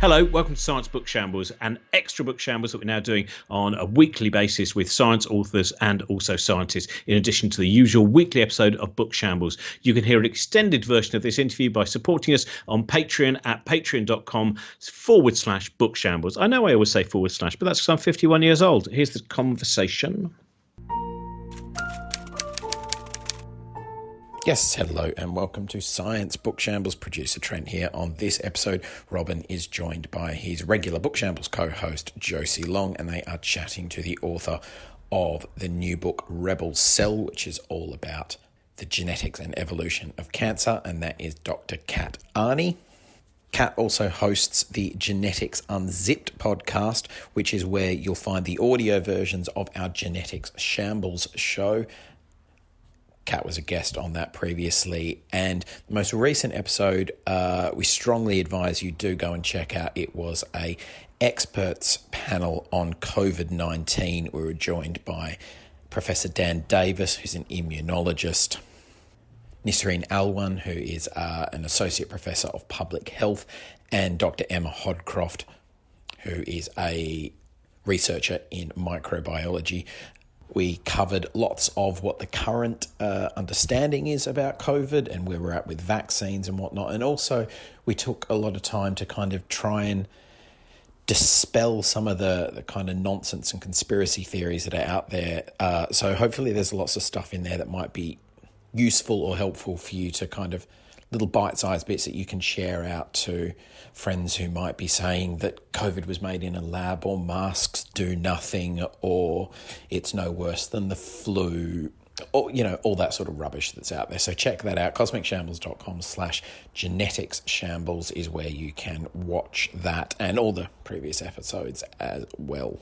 Hello, welcome to Science Book Shambles, an extra book shambles that we're now doing on a weekly basis with science authors and also scientists, in addition to the usual weekly episode of Book Shambles. You can hear an extended version of this interview by supporting us on Patreon at patreon.com forward slash book shambles. I know I always say forward slash, but that's because I'm 51 years old. Here's the conversation. Yes, hello and welcome to Science Book Shambles. Producer Trent here. On this episode, Robin is joined by his regular Book Shambles co host, Josie Long, and they are chatting to the author of the new book, Rebel Cell, which is all about the genetics and evolution of cancer, and that is Dr. Kat Arney. Kat also hosts the Genetics Unzipped podcast, which is where you'll find the audio versions of our Genetics Shambles show. Kat was a guest on that previously. And the most recent episode, uh, we strongly advise you do go and check out. It was a experts panel on COVID 19. We were joined by Professor Dan Davis, who's an immunologist, Nisreen Alwan, who is uh, an associate professor of public health, and Dr. Emma Hodcroft, who is a researcher in microbiology. We covered lots of what the current uh, understanding is about COVID and where we're at with vaccines and whatnot. And also, we took a lot of time to kind of try and dispel some of the, the kind of nonsense and conspiracy theories that are out there. Uh, so, hopefully, there's lots of stuff in there that might be useful or helpful for you to kind of little bite sized bits that you can share out to friends who might be saying that COVID was made in a lab or masks do nothing or it's no worse than the flu or you know all that sort of rubbish that's out there. So check that out. Cosmicshambles.com slash genetics shambles is where you can watch that and all the previous episodes as well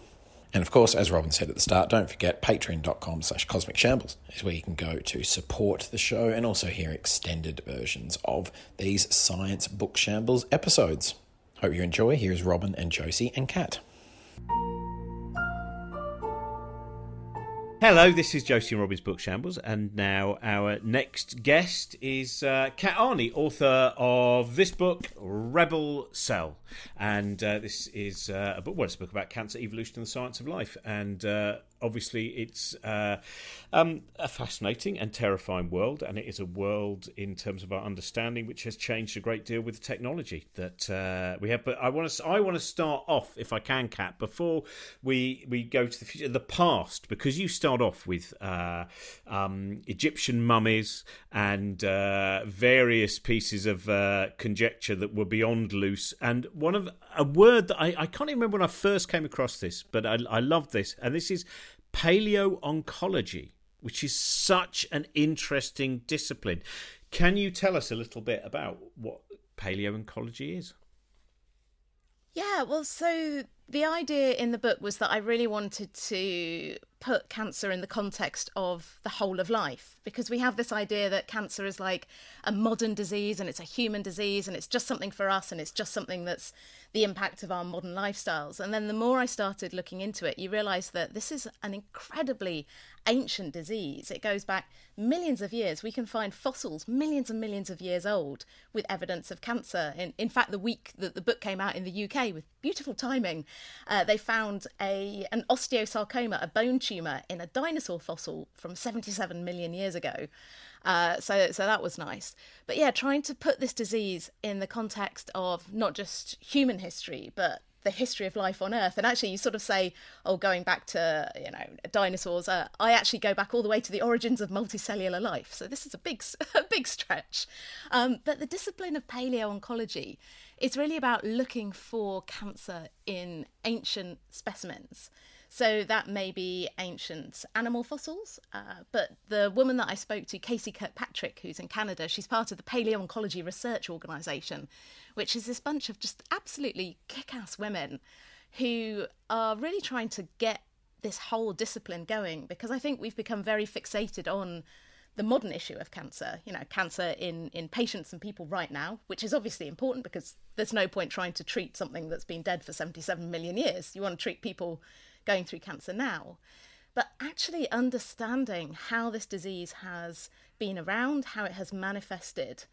and of course, as Robin said at the start, don't forget patreon.com slash cosmic shambles is where you can go to support the show and also hear extended versions of these science book shambles episodes. Hope you enjoy. Here's Robin and Josie and Kat. Hello, this is Josie and Robbie's Book Shambles, and now our next guest is uh, Kat Arney, author of this book, Rebel Cell. And uh, this is uh, a book, well, it's a book about cancer, evolution, and the science of life. And uh, obviously it's uh, um, a fascinating and terrifying world, and it is a world in terms of our understanding which has changed a great deal with the technology that uh, we have. But I want to I want to start off, if I can, Kat, before we we go to the future, the past, because you start off with uh, um, Egyptian mummies and uh, various pieces of uh, conjecture that were beyond loose, and one of a word that I, I can't even remember when I first came across this, but I, I love this, and this is paleo oncology, which is such an interesting discipline. Can you tell us a little bit about what paleo oncology is? Yeah, well, so the idea in the book was that I really wanted to put cancer in the context of the whole of life because we have this idea that cancer is like a modern disease and it's a human disease and it's just something for us and it's just something that's the impact of our modern lifestyles. And then the more I started looking into it, you realize that this is an incredibly ancient disease. It goes back millions of years. We can find fossils millions and millions of years old with evidence of cancer. In, in fact, the week that the book came out in the UK with beautiful timing, uh, they found a an osteosarcoma, a bone tumor, in a dinosaur fossil from 77 million years ago. Uh, so, so that was nice. But yeah, trying to put this disease in the context of not just human history, but the history of life on Earth. And actually, you sort of say, oh, going back to you know dinosaurs. Uh, I actually go back all the way to the origins of multicellular life. So this is a big, a big stretch. Um, but the discipline of paleo oncology is really about looking for cancer in ancient specimens. So that may be ancient animal fossils. Uh, but the woman that I spoke to, Casey Kirkpatrick, who's in Canada, she's part of the Paleo-oncology Research Organisation, which is this bunch of just absolutely kick ass women who are really trying to get this whole discipline going because I think we've become very fixated on the modern issue of cancer, you know, cancer in, in patients and people right now, which is obviously important because there's no point trying to treat something that's been dead for 77 million years. You want to treat people going through cancer now. But actually understanding how this disease has been around, how it has manifested,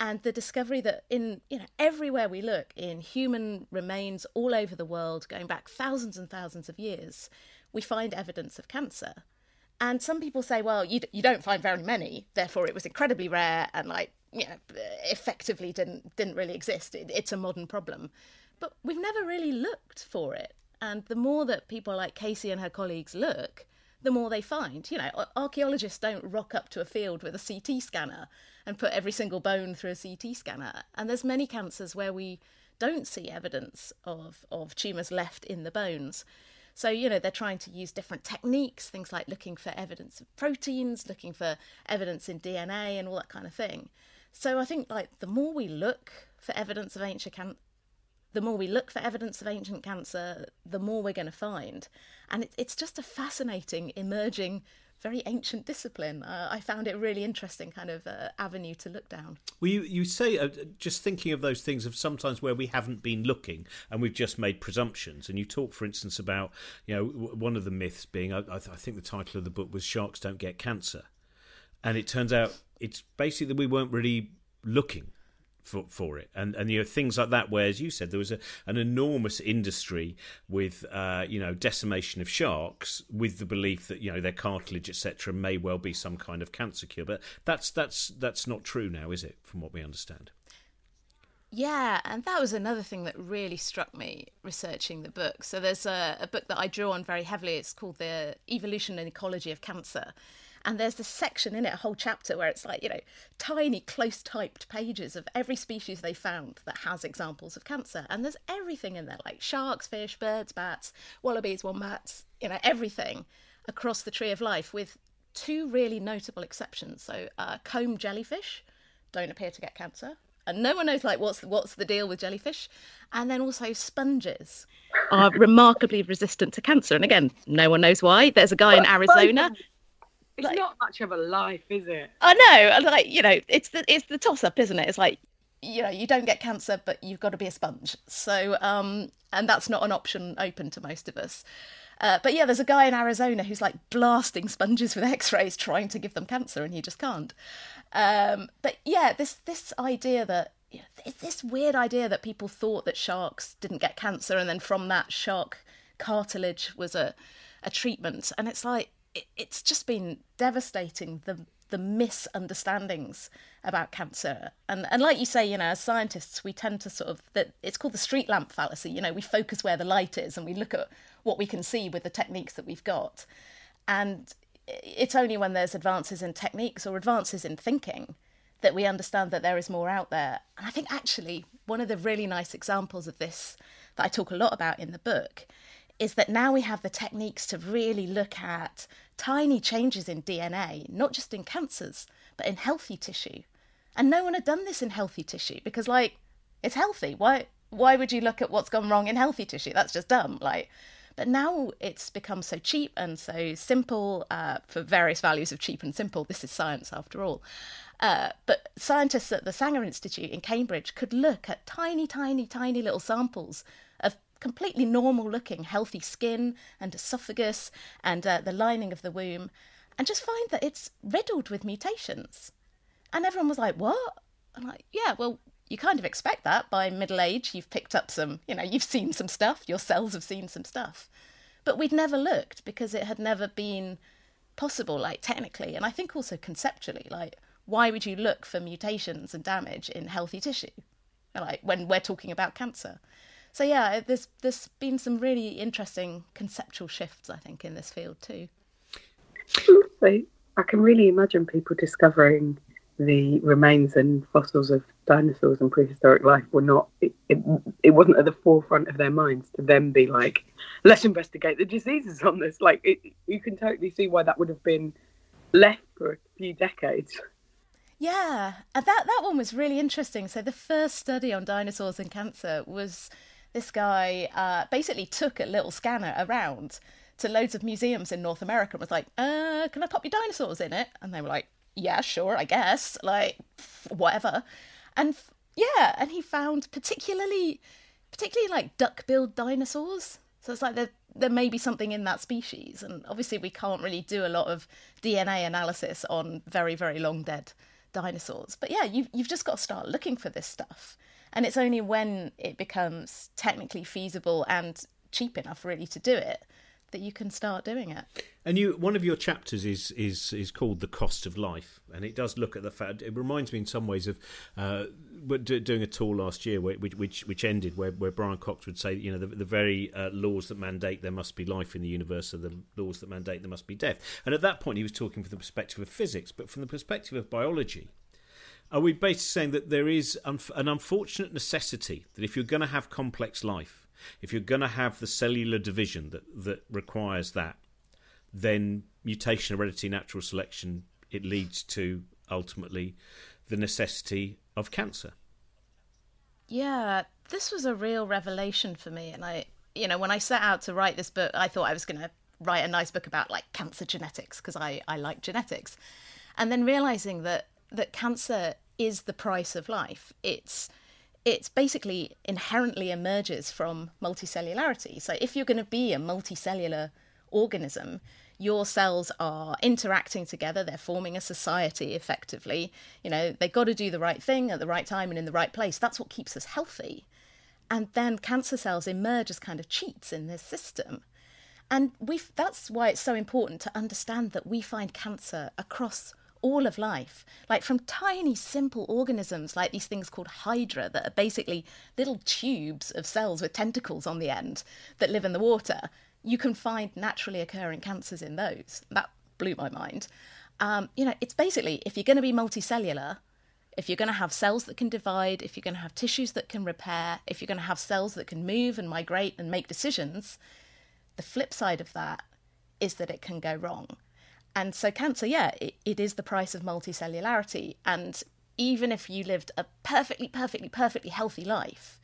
and the discovery that in you know everywhere we look in human remains all over the world going back thousands and thousands of years we find evidence of cancer. And some people say well you, you don't find very many. Therefore it was incredibly rare and like you know effectively didn't didn't really exist. It, it's a modern problem. But we've never really looked for it and the more that people like casey and her colleagues look the more they find. You know, archaeologists don't rock up to a field with a CT scanner and put every single bone through a CT scanner. And there's many cancers where we don't see evidence of, of tumours left in the bones. So, you know, they're trying to use different techniques, things like looking for evidence of proteins, looking for evidence in DNA and all that kind of thing. So I think like the more we look for evidence of ancient the more we look for evidence of ancient cancer, the more we're going to find. And it, it's just a fascinating, emerging, very ancient discipline. Uh, I found it really interesting kind of uh, avenue to look down. Well, you, you say, uh, just thinking of those things of sometimes where we haven't been looking and we've just made presumptions. And you talk, for instance, about, you know, one of the myths being, I, I think the title of the book was Sharks Don't Get Cancer. And it turns out it's basically that we weren't really looking for, for it and and you know things like that where as you said there was a, an enormous industry with uh, you know decimation of sharks with the belief that you know their cartilage etc may well be some kind of cancer cure but that's that's that's not true now is it from what we understand yeah, and that was another thing that really struck me researching the book. So there's a, a book that I drew on very heavily. It's called The Evolution and Ecology of Cancer and there's this section in it, a whole chapter where it's like, you know, tiny, close typed pages of every species they found that has examples of cancer. And there's everything in there, like sharks, fish, birds, bats, wallabies, wombats, you know, everything across the tree of life, with two really notable exceptions. So, uh, comb jellyfish don't appear to get cancer. And no one knows like what's what's the deal with jellyfish, and then also sponges are remarkably resistant to cancer. And again, no one knows why. There's a guy in Arizona it's like, not much of a life, is it? I know. Like you know, it's the it's the toss up, isn't it? It's like you know, you don't get cancer, but you've got to be a sponge. So, um, and that's not an option open to most of us. Uh, but yeah, there's a guy in Arizona who's like blasting sponges with X-rays, trying to give them cancer, and he just can't. Um, but yeah, this this idea that you know, this weird idea that people thought that sharks didn't get cancer, and then from that shark cartilage was a a treatment, and it's like it's just been devastating the the misunderstandings about cancer. And and like you say you know as scientists we tend to sort of that it's called the street lamp fallacy. You know we focus where the light is and we look at what we can see with the techniques that we've got. And it's only when there's advances in techniques or advances in thinking that we understand that there is more out there. And i think actually one of the really nice examples of this that i talk a lot about in the book is that now we have the techniques to really look at tiny changes in DNA, not just in cancers, but in healthy tissue. And no one had done this in healthy tissue because, like, it's healthy. Why? Why would you look at what's gone wrong in healthy tissue? That's just dumb. Like, but now it's become so cheap and so simple uh, for various values of cheap and simple. This is science after all. Uh, but scientists at the Sanger Institute in Cambridge could look at tiny, tiny, tiny little samples completely normal looking, healthy skin and esophagus and uh, the lining of the womb, and just find that it's riddled with mutations. And everyone was like, What? I'm like, Yeah, well, you kind of expect that by middle age. You've picked up some, you know, you've seen some stuff, your cells have seen some stuff. But we'd never looked because it had never been possible, like technically, and I think also conceptually, like, why would you look for mutations and damage in healthy tissue? Like when we're talking about cancer so yeah, there's there's been some really interesting conceptual shifts, I think, in this field too. So I can really imagine people discovering the remains and fossils of dinosaurs and prehistoric life were not it, it, it, wasn't at the forefront of their minds to then be like let's investigate the diseases on this. Like it, you can totally see why that would have been left for a few decades. Yeah that that one was really interesting. So the first study on dinosaurs and cancer was this guy uh, basically took a little scanner around to loads of museums in North America and was like, uh, can I pop your dinosaurs in it? And they were like, yeah, sure, I guess, like, whatever. And yeah, and he found particularly, particularly like duck-billed dinosaurs. So it's like there, there may be something in that species. And obviously we can't really do a lot of DNA analysis on very, very long dead dinosaurs. But yeah, you've, you've just got to start looking for this stuff. And it's only when it becomes technically feasible and cheap enough, really, to do it that you can start doing it. And you, one of your chapters is is is called the cost of life, and it does look at the fact. It reminds me in some ways of uh, doing a tour last year, which which, which ended where, where Brian Cox would say, you know, the, the very uh, laws that mandate there must be life in the universe are the laws that mandate there must be death. And at that point, he was talking from the perspective of physics, but from the perspective of biology. Are we basically saying that there is an unfortunate necessity that if you're going to have complex life, if you're going to have the cellular division that, that requires that, then mutation, heredity, natural selection, it leads to ultimately the necessity of cancer. Yeah, this was a real revelation for me. And I, you know, when I set out to write this book, I thought I was going to write a nice book about like cancer genetics because I, I like genetics. And then realizing that, that cancer is the price of life. It's it's basically inherently emerges from multicellularity. So if you're going to be a multicellular organism, your cells are interacting together, they're forming a society effectively. You know, they've got to do the right thing at the right time and in the right place. That's what keeps us healthy. And then cancer cells emerge as kind of cheats in this system. And we that's why it's so important to understand that we find cancer across all of life, like from tiny, simple organisms like these things called hydra that are basically little tubes of cells with tentacles on the end that live in the water. You can find naturally occurring cancers in those. That blew my mind. Um, you know, it's basically if you're going to be multicellular, if you're going to have cells that can divide, if you're going to have tissues that can repair, if you're going to have cells that can move and migrate and make decisions, the flip side of that is that it can go wrong. And so, cancer, yeah, it, it is the price of multicellularity. And even if you lived a perfectly, perfectly, perfectly healthy life,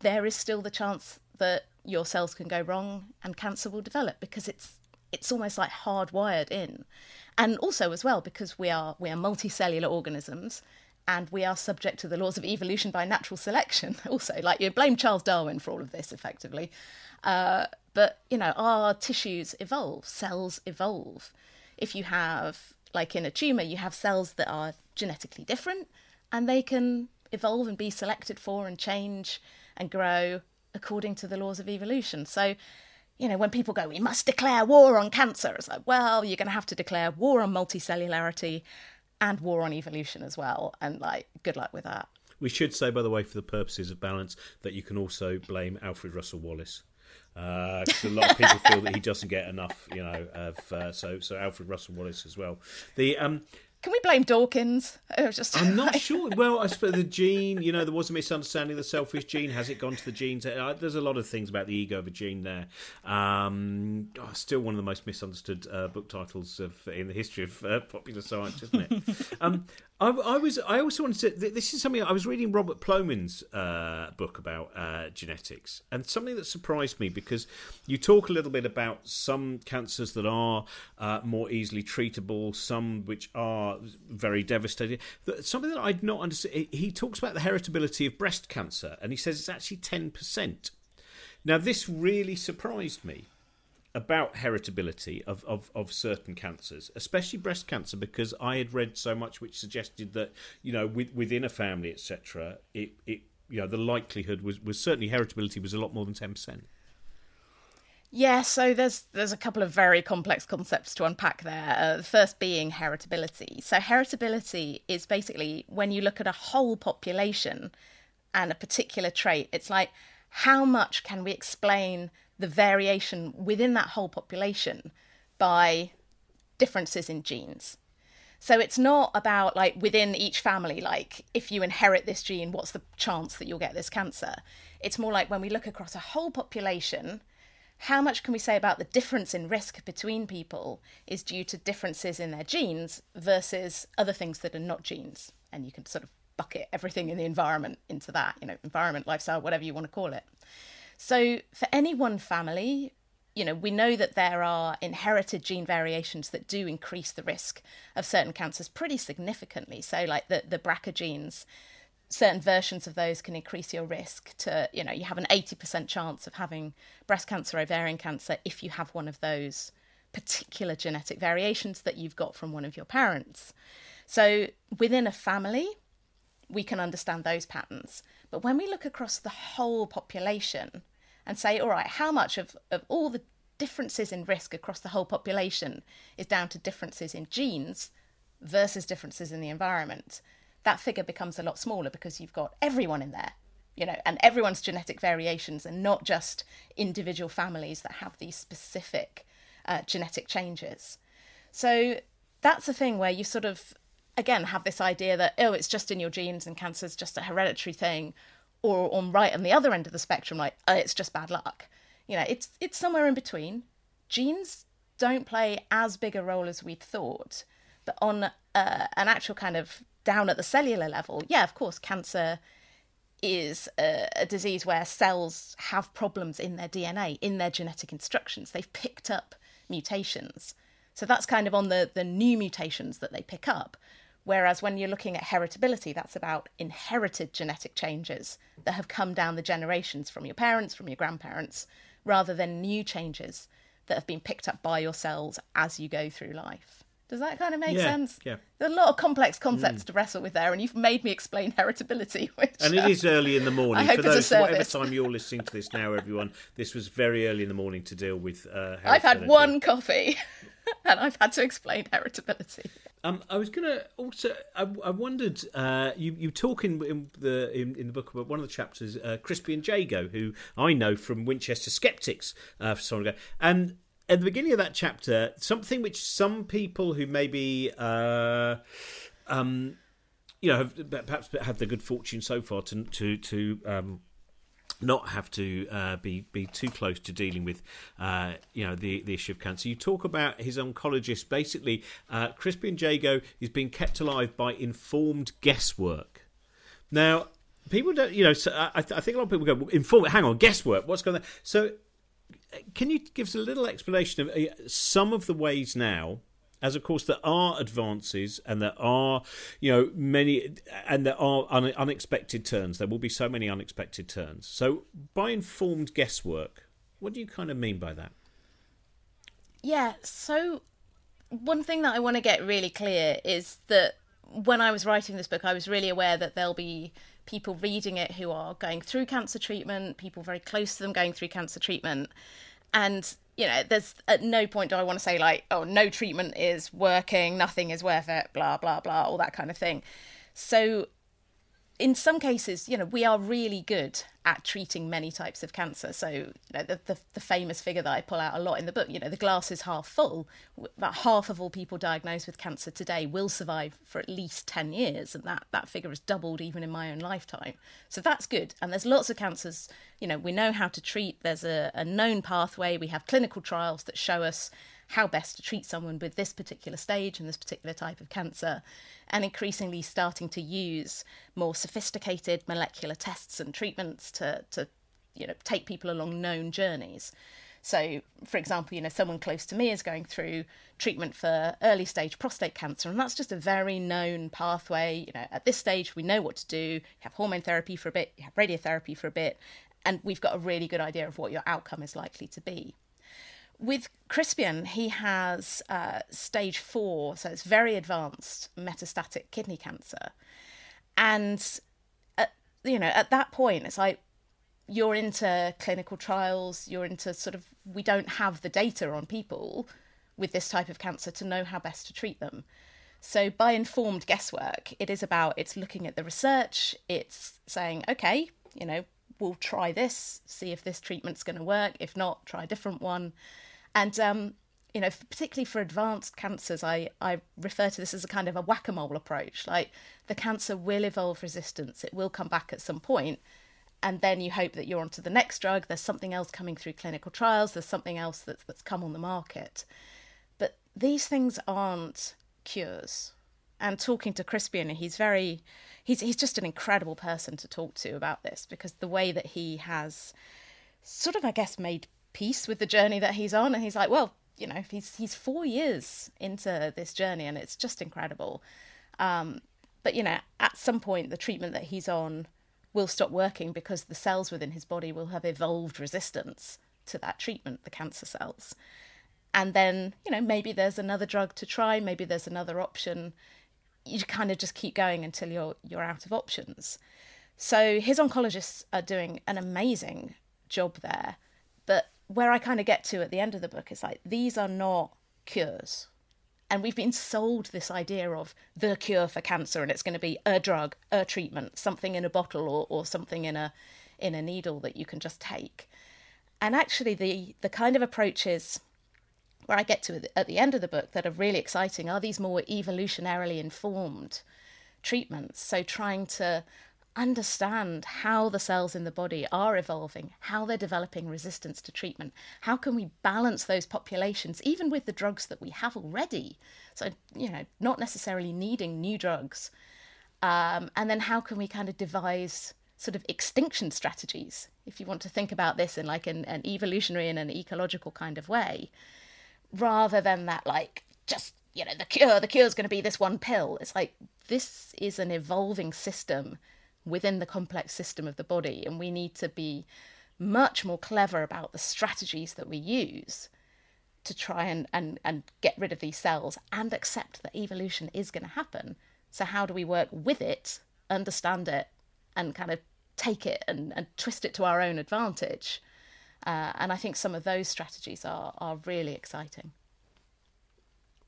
there is still the chance that your cells can go wrong and cancer will develop because it's it's almost like hardwired in. And also as well because we are we are multicellular organisms and we are subject to the laws of evolution by natural selection also like you blame charles darwin for all of this effectively uh, but you know our tissues evolve cells evolve if you have, like in a tumour, you have cells that are genetically different and they can evolve and be selected for and change and grow according to the laws of evolution. So, you know, when people go, we must declare war on cancer, it's like, well, you're going to have to declare war on multicellularity and war on evolution as well. And, like, good luck with that. We should say, by the way, for the purposes of balance, that you can also blame Alfred Russel Wallace because uh, a lot of people feel that he doesn't get enough, you know. Of uh, so so Alfred Russel Wallace as well. The um, can we blame Dawkins? just I'm not sure. Well, I suppose the gene, you know, there was a misunderstanding. The selfish gene has it gone to the genes? Uh, there's a lot of things about the ego of a gene there. Um, oh, still one of the most misunderstood uh, book titles of in the history of uh, popular science, isn't it? um, I, I, was. I also wanted to. This is something I was reading Robert Plomin's uh, book about uh, genetics, and something that surprised me because you talk a little bit about some cancers that are uh, more easily treatable, some which are very devastating. Something that I'd not understood. He talks about the heritability of breast cancer, and he says it's actually ten percent. Now, this really surprised me about heritability of, of, of certain cancers, especially breast cancer, because I had read so much which suggested that you know with, within a family, etc., it, it you know the likelihood was, was certainly heritability was a lot more than ten percent. Yeah, so there's there's a couple of very complex concepts to unpack there. Uh, the first being heritability. So heritability is basically when you look at a whole population and a particular trait, it's like how much can we explain the variation within that whole population by differences in genes. So it's not about like within each family, like if you inherit this gene, what's the chance that you'll get this cancer? It's more like when we look across a whole population, how much can we say about the difference in risk between people is due to differences in their genes versus other things that are not genes? And you can sort of bucket everything in the environment into that, you know, environment, lifestyle, whatever you want to call it. So, for any one family, you know, we know that there are inherited gene variations that do increase the risk of certain cancers pretty significantly. So, like the, the BRCA genes, certain versions of those can increase your risk to, you know, you have an 80% chance of having breast cancer, ovarian cancer if you have one of those particular genetic variations that you've got from one of your parents. So within a family, we can understand those patterns. But when we look across the whole population and say, all right, how much of, of all the differences in risk across the whole population is down to differences in genes versus differences in the environment, that figure becomes a lot smaller because you've got everyone in there, you know, and everyone's genetic variations and not just individual families that have these specific uh, genetic changes. So that's a thing where you sort of, again, have this idea that, oh, it's just in your genes and cancer's just a hereditary thing. Or on right on the other end of the spectrum, like, oh, it's just bad luck. You know, it's it's somewhere in between. Genes don't play as big a role as we'd thought, but on uh, an actual kind of down at the cellular level, yeah, of course, cancer is a, a, disease where cells have problems in their DNA, in their genetic instructions. They've picked up mutations. So that's kind of on the, the new mutations that they pick up. Whereas when you're looking at heritability, that's about inherited genetic changes that have come down the generations from your parents, from your grandparents, rather than new changes that have been picked up by your cells as you go through life. Does that kind of make yeah, sense? Yeah. There's a lot of complex concepts mm. to wrestle with there, and you've made me explain heritability. Which, and it uh, is early in the morning. I hope For it's those, a whatever time you're listening to this now, everyone, this was very early in the morning to deal with. Uh, I've had one coffee, and I've had to explain heritability. Um, I was going to also. I, I wondered. Uh, you you talk in, in the in, in, the book about one of the chapters, uh, and Jago, who I know from Winchester Skeptics uh, for long ago, and at the beginning of that chapter, something which some people who maybe, uh, um, you know, have perhaps have the good fortune so far to to to um, not have to uh, be be too close to dealing with, uh, you know, the the issue of cancer. You talk about his oncologist. Basically, uh, Crispian Jago is being kept alive by informed guesswork. Now, people don't, you know, so I, I think a lot of people go, informed. Hang on, guesswork. What's going on? So can you give us a little explanation of uh, some of the ways now as of course there are advances and there are you know many and there are un- unexpected turns. There will be so many unexpected turns. So by informed guesswork what do you kind of mean by that? Yeah so one thing that i want to get really clear is that when i was writing this book i was really aware that there'll be people reading it who are going through cancer treatment people very close to them going through cancer treatment. And you know there's at no point do i want to say like oh no treatment is working nothing is worth it blah blah blah all that kind of thing. So in some cases, you know, we are really good at treating many types of cancer. So, you know, the, the, the, famous figure that I pull out a lot in the book, you know, the glass is half full. About half of all people diagnosed with cancer today will survive for at least 10 years. And that, that figure has doubled even in my own lifetime. So that's good. And there's lots of cancers, you know, we know how to treat. There's a, a known pathway. We have clinical trials that show us how best to treat someone with this particular stage and this particular type of cancer, and increasingly starting to use more sophisticated molecular tests and treatments to, to you know, take people along known journeys. So, for example, you know, someone close to me is going through treatment for early stage prostate cancer, and that's just a very known pathway. You know, at this stage, we know what to do. You have hormone therapy for a bit, you have radiotherapy for a bit, and we've got a really good idea of what your outcome is likely to be. With Crispian, he has uh, stage four, so it's very advanced metastatic kidney cancer. And, at, you know, at that point, it's like you're into clinical trials, you're into sort of, we don't have the data on people with this type of cancer to know how best to treat them. So, by informed guesswork, it is about it's looking at the research, it's saying, okay, you know, we'll try this, see if this treatment's going to work. If not, try a different one. And um, you know, particularly for advanced cancers, I, I refer to this as a kind of a whack a mole approach. Like the cancer will evolve resistance, it will come back at some point, and then you hope that you're onto the next drug. There's something else coming through clinical trials, there's something else that's, that's come on the market. But these things aren't cures. And talking to Crispian, he's very, he's, he's just an incredible person to talk to about this because the way that he has sort of, I guess, made peace with the journey that he's on and he's like well you know he's he's four years into this journey and it's just incredible. Um, but you know at some point the treatment that he's on will stop working because the cells within his body will have evolved resistance to that treatment the cancer cells. And then you know maybe there's another drug to try maybe there's another option you kind of just keep going until you're you're out of options. So his oncologists are doing an amazing job there. But where i kind of get to at the end of the book is like these are not cures. And we've been sold this idea of the cure for cancer and it's going to be a drug a treatment something in a bottle or, or something in a in a needle that you can just take. And actually the the kind of approaches where I get to at the end of the book that are really exciting are these more evolutionarily informed treatments. So trying to understand how the cells in the body are evolving, how they're developing resistance to treatment. How can we balance those populations, even with the drugs that we have already? So, you know, not necessarily needing new drugs. Um, and then how can we kind of devise sort of extinction strategies, if you want to think about this in like an, an evolutionary and an ecological kind of way, rather than that like just you know the cure the cure is going to be this one pill it's like this is an evolving system within the complex system of the body and we need to be much more clever about the strategies that we use to try and, and, and get rid of these cells and accept that evolution is going to happen. So, how do we work with it, understand it, and kind of take it and, and twist it to our own advantage? Uh, and I think some of those strategies are, are really exciting.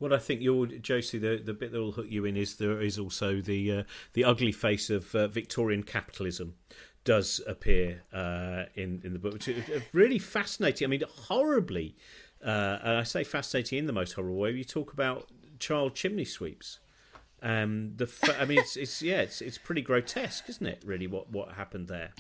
Well, I think you're, Josie, the, the bit that will hook you in is there is also the uh, the ugly face of uh, Victorian capitalism does appear uh, in in the book, which is really fascinating. I mean, horribly, uh, and I say fascinating in the most horrible way. You talk about child chimney sweeps. Um, the fa- I mean, it's, it's yeah, it's it's pretty grotesque, isn't it? Really, what what happened there?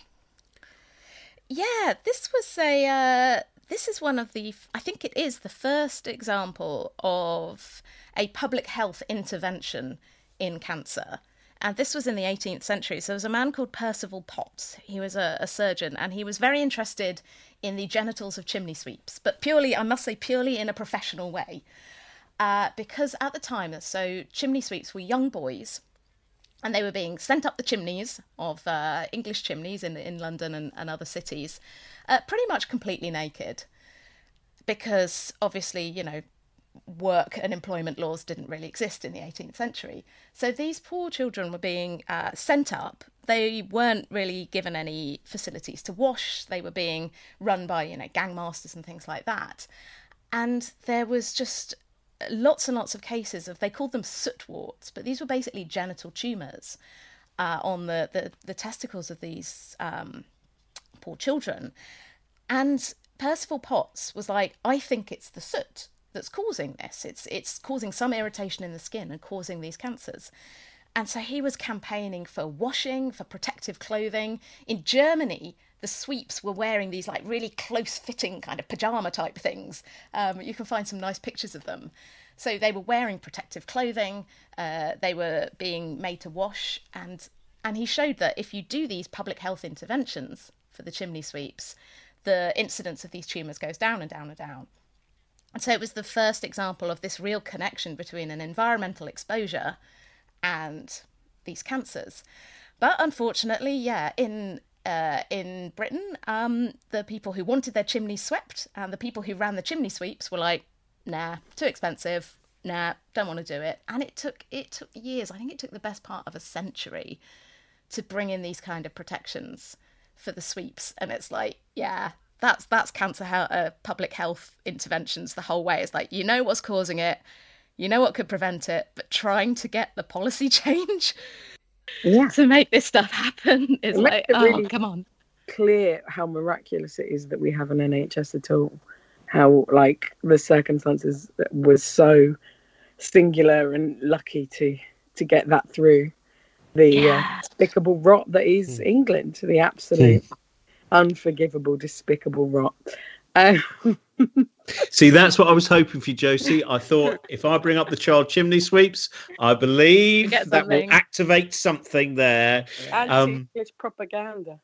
Yeah, this was a. Uh, this is one of the. I think it is the first example of a public health intervention in cancer. And this was in the 18th century. So there was a man called Percival Potts. He was a, a surgeon and he was very interested in the genitals of chimney sweeps, but purely, I must say, purely in a professional way. Uh, because at the time, so chimney sweeps were young boys and they were being sent up the chimneys of uh, English chimneys in, in London and, and other cities, uh, pretty much completely naked, because obviously, you know, work and employment laws didn't really exist in the 18th century. So these poor children were being uh, sent up. They weren't really given any facilities to wash. They were being run by, you know, gangmasters and things like that. And there was just lots and lots of cases of they called them soot warts, but these were basically genital tumors uh, on the, the, the testicles of these um, poor children. And Percival Potts was like, I think it's the soot that's causing this. It's it's causing some irritation in the skin and causing these cancers. And so he was campaigning for washing, for protective clothing. In Germany, the sweeps were wearing these like really close fitting kind of pajama type things. Um, you can find some nice pictures of them. So they were wearing protective clothing. Uh, they were being made to wash, and and he showed that if you do these public health interventions for the chimney sweeps, the incidence of these tumours goes down and down and down. And so it was the first example of this real connection between an environmental exposure and these cancers. But unfortunately, yeah, in uh, in Britain, um, the people who wanted their chimneys swept and the people who ran the chimney sweeps were like, nah, too expensive. Nah, don't want to do it. And it took it took years. I think it took the best part of a century to bring in these kind of protections for the sweeps. And it's like, yeah, that's that's cancer uh, public health interventions the whole way. It's like you know what's causing it, you know what could prevent it, but trying to get the policy change yeah. to make this stuff happen is like, oh, really come on. Clear how miraculous it is that we have an NHS at all. How like the circumstances was so singular and lucky to to get that through the uh, yeah. uh, despicable rot that is mm. England, the absolute mm. unforgivable, despicable rot. Um, See, that's what I was hoping for you, Josie. I thought if I bring up the child chimney sweeps, I believe that will activate something there. Um, it's propaganda.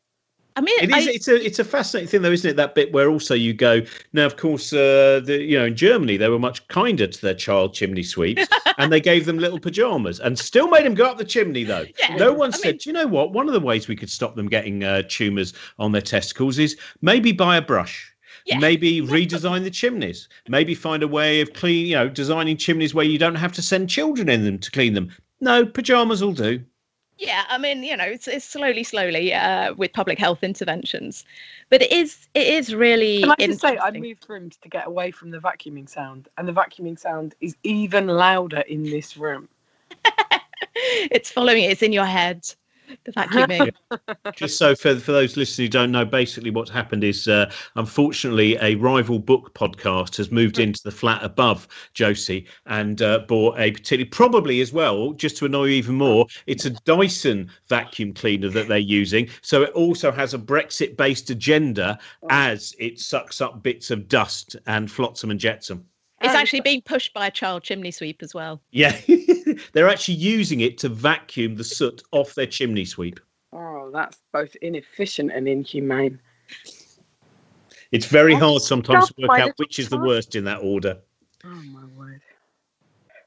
I mean, it is. I, it's a it's a fascinating thing, though, isn't it? That bit where also you go. Now, of course, uh, the you know in Germany they were much kinder to their child chimney sweeps, and they gave them little pajamas, and still made them go up the chimney. Though yeah. no one I said, mean, you know what? One of the ways we could stop them getting uh, tumors on their testicles is maybe buy a brush Yeah. Maybe redesign the chimneys. Maybe find a way of clean, you know, designing chimneys where you don't have to send children in them to clean them. No, pajamas will do. Yeah, I mean, you know, it's, it's slowly, slowly uh, with public health interventions, but it is it is really. Can I just say, I moved rooms to get away from the vacuuming sound, and the vacuuming sound is even louder in this room. it's following. It's in your head the vacuuming. Just so for, for those listeners who don't know, basically what's happened is uh, unfortunately a rival book podcast has moved into the flat above Josie and uh, bought a particularly, probably as well, just to annoy you even more, it's a Dyson vacuum cleaner that they're using. So it also has a Brexit based agenda oh. as it sucks up bits of dust and flotsam and jetsam. It's actually being pushed by a child chimney sweep as well. Yeah, they're actually using it to vacuum the soot off their chimney sweep. Oh, that's both inefficient and inhumane. It's very hard sometimes to work out which is the worst in that order. Oh my word!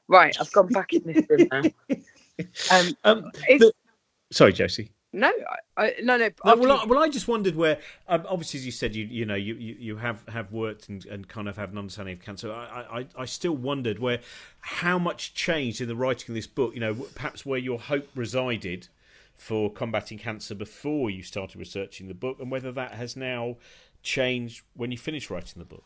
Right, I've gone back in this room now. Um, um, the, sorry, Josie. No, I, no, no. no well, I, well, I just wondered where. Um, obviously, as you said, you you know, you, you, you have have worked and, and kind of have an understanding of cancer. I, I I still wondered where how much changed in the writing of this book. You know, perhaps where your hope resided for combating cancer before you started researching the book, and whether that has now changed when you finish writing the book.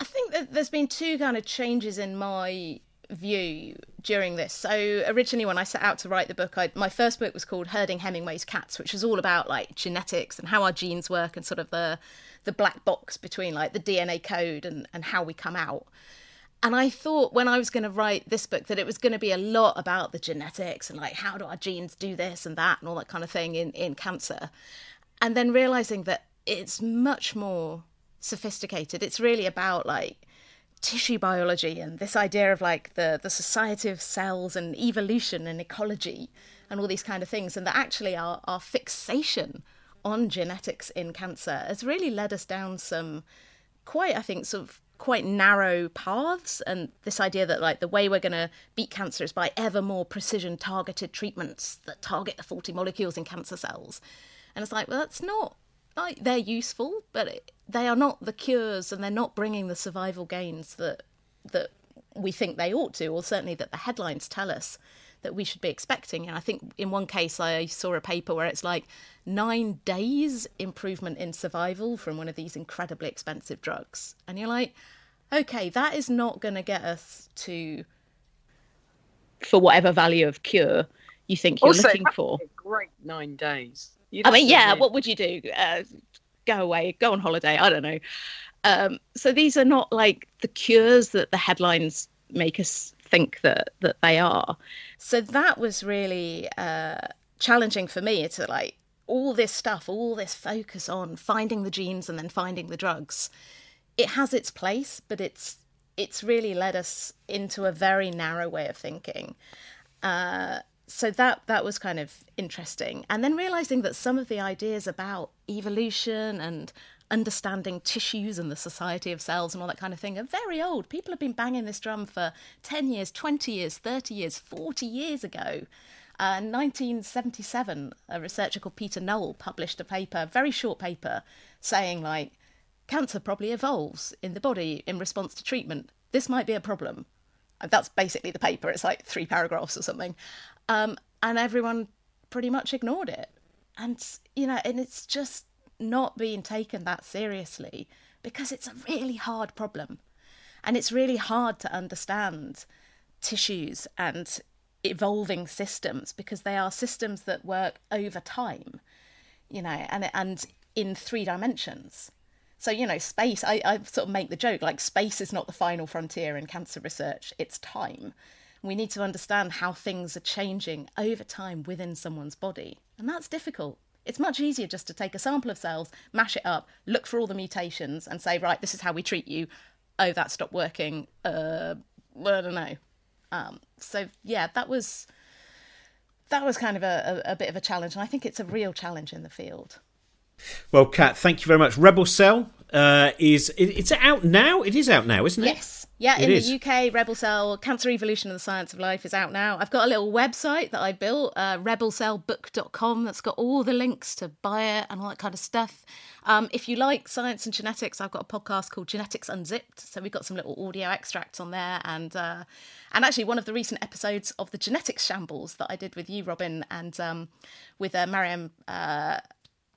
I think that there's been two kind of changes in my view during this. So originally, when I set out to write the book, I, my first book was called Herding Hemingway's Cats, which was all about like genetics and how our genes work and sort of the the black box between like the DNA code and and how we come out. And I thought when I was going to write this book that it was going to be a lot about the genetics and like how do our genes do this and that and all that kind of thing in in cancer. And then realizing that it's much more sophisticated. It's really about like tissue biology and this idea of like the the society of cells and evolution and ecology and all these kind of things and that actually our, our fixation on genetics in cancer has really led us down some quite i think sort of quite narrow paths. And this idea that like the way we're going to beat cancer is by ever more precision targeted treatments that target the faulty molecules in cancer cells. And it's like well that's not like they're useful, but they are not the cures, and they're not bringing the survival gains that that we think they ought to, or certainly that the headlines tell us that we should be expecting. And I think in one case I saw a paper where it's like nine days improvement in survival from one of these incredibly expensive drugs, and you're like, okay, that is not going to get us to for whatever value of cure you think you're also, looking for. great nine days. You'd I mean, yeah, what would you do? Uh, go away, go on holiday. I don't know. Um, so these are not like the cures that the headlines make us think that that they are. So that was really uh, challenging for me to like all this stuff, all this focus on finding the genes and then finding the drugs. It has its place, but it's it's really led us into a very narrow way of thinking. Uh, so that that was kind of interesting. And then realizing that some of the ideas about evolution and understanding tissues and the society of cells and all that kind of thing are very old. People have been banging this drum for 10 years 20 years 30 years 40 years ago. Uh, in 1977 a researcher called Peter Nowell published a paper a very short paper saying like cancer probably evolves in the body in response to treatment. This might be a problem. That's basically the paper. It's like three paragraphs or something. Um, and everyone pretty much ignored it. And, you know, and it's just not being taken that seriously because it's a really hard problem. And it's really hard to understand tissues and evolving systems because they are systems that work over time, you know, and, and in three dimensions. So, you know, space, I, I sort of make the joke like space is not the final frontier in cancer research, it's time. We need to understand how things are changing over time within someone's body. And that's difficult. It's much easier just to take a sample of cells, mash it up, look for all the mutations, and say, right, this is how we treat you. Oh, that stopped working. Uh, I don't know. Um, so yeah, that was that was kind of a, a, a bit of a challenge, and I think it's a real challenge in the field. Well, Kat, thank you very much. Rebel Cell uh, is it, it's out now. It is out now, isn't it? Yes. Yeah, It in is. the UK, Rebel Cell Cancer Evolution and the Science of Life is out now. I've got a little website that I built, uh, rebelcellbook.com, that's got all the links to buy it and all that kind of stuff. Um, if you like science and genetics, I've got a podcast called Genetics Unzipped. So we've got some little audio extracts on there. And uh, and actually, one of the recent episodes of the Genetics Shambles that I did with you, Robin, and um, with uh, Mariam uh,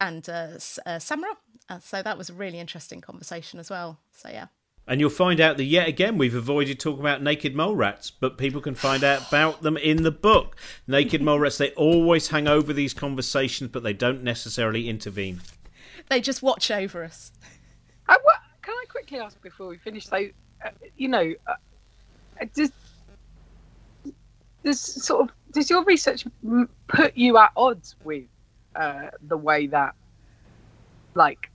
and uh, uh, Samra. Uh, so that was a really interesting conversation as well. So yeah. And you'll find out that yet again we've avoided talking about naked mole rats, but people can find out about them in the book. Naked mole rats, they always hang over these conversations, but they don't necessarily intervene. They just watch over us. I, what, can I quickly ask before we finish? So, uh, you know, uh, does does sort of does your research put you at odds with uh, the way that, like,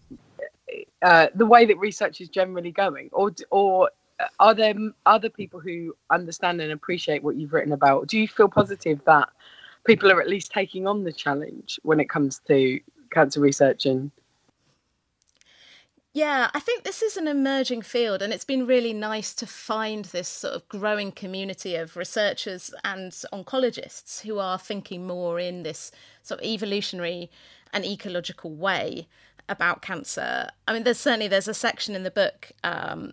uh, the way that research is generally going, or or are there other people who understand and appreciate what you've written about? Do you feel positive that people are at least taking on the challenge when it comes to cancer research and Yeah, I think this is an emerging field, and it's been really nice to find this sort of growing community of researchers and oncologists who are thinking more in this sort of evolutionary and ecological way about cancer. I mean, there's certainly there's a section in the book um,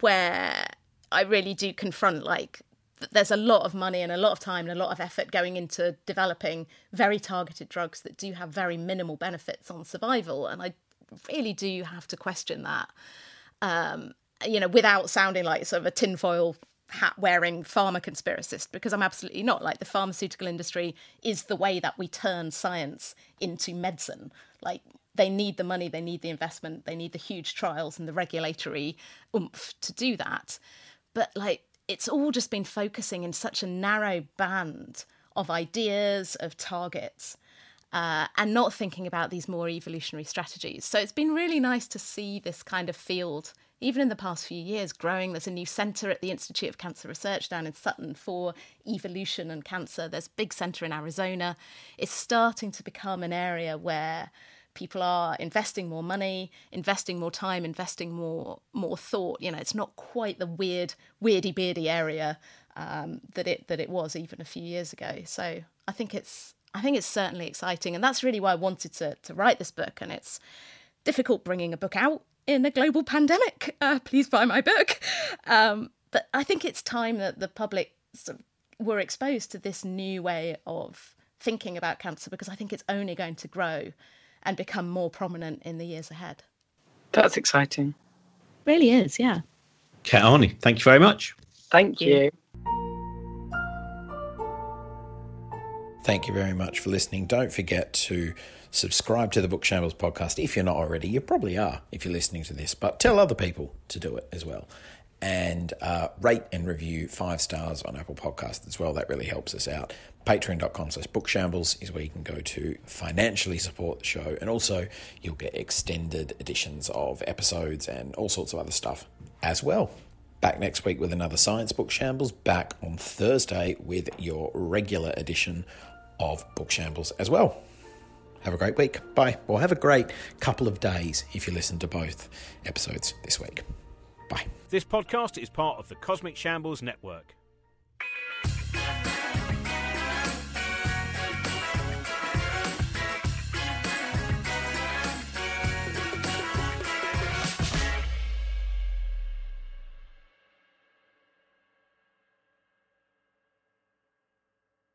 where I really do confront like there's a lot of money and a lot of time and a lot of effort going into developing very targeted drugs that do have very minimal benefits on survival, and I really do have to question that. Um, you know, without sounding like sort of a tinfoil hat wearing pharma conspiracist, because I'm absolutely not. Like the pharmaceutical industry is the way that we turn science into medicine. Like they need the money, they need the investment, they need the huge trials and the regulatory oomph to do that. But like it's all just been focusing in such a narrow band of ideas, of targets uh, and not thinking about these more evolutionary strategies. So it's been really nice to see this kind of field, even in the past few years, growing. There's a new centre at the Institute of Cancer Research down in Sutton for evolution and cancer. There's a big centre in Arizona. It's starting to become an area where people are investing more money, investing more time, investing more more thought. You know, it's not quite the weird, weirdy beardy area um, that it that it was even a few years ago. So I think it's I think it's certainly exciting, and that's really why I wanted to to write this book. And it's difficult bringing a book out in a global pandemic. Uh, please buy my book. Um, but I think it's time that the public sort of were exposed to this new way of thinking about cancer because I think it's only going to grow and become more prominent in the years ahead. that's exciting. Really is, yeah. Kat Arney, thank you very much. Thank you. you. Thank you very much for listening. Don't forget to subscribe to the Book Shambles podcast if you're not already. You probably are if you're listening to this, but tell other people to do it as well. And uh, rate and review five stars on Apple Podcasts as well. That really helps us out. Patreon.com slash bookshambles is where you can go to financially support the show. And also, you'll get extended editions of episodes and all sorts of other stuff as well. Back next week with another Science Book Shambles. Back on Thursday with your regular edition of Book Shambles as well. Have a great week. Bye. Or have a great couple of days if you listen to both episodes this week. Bye. This podcast is part of the Cosmic Shambles Network.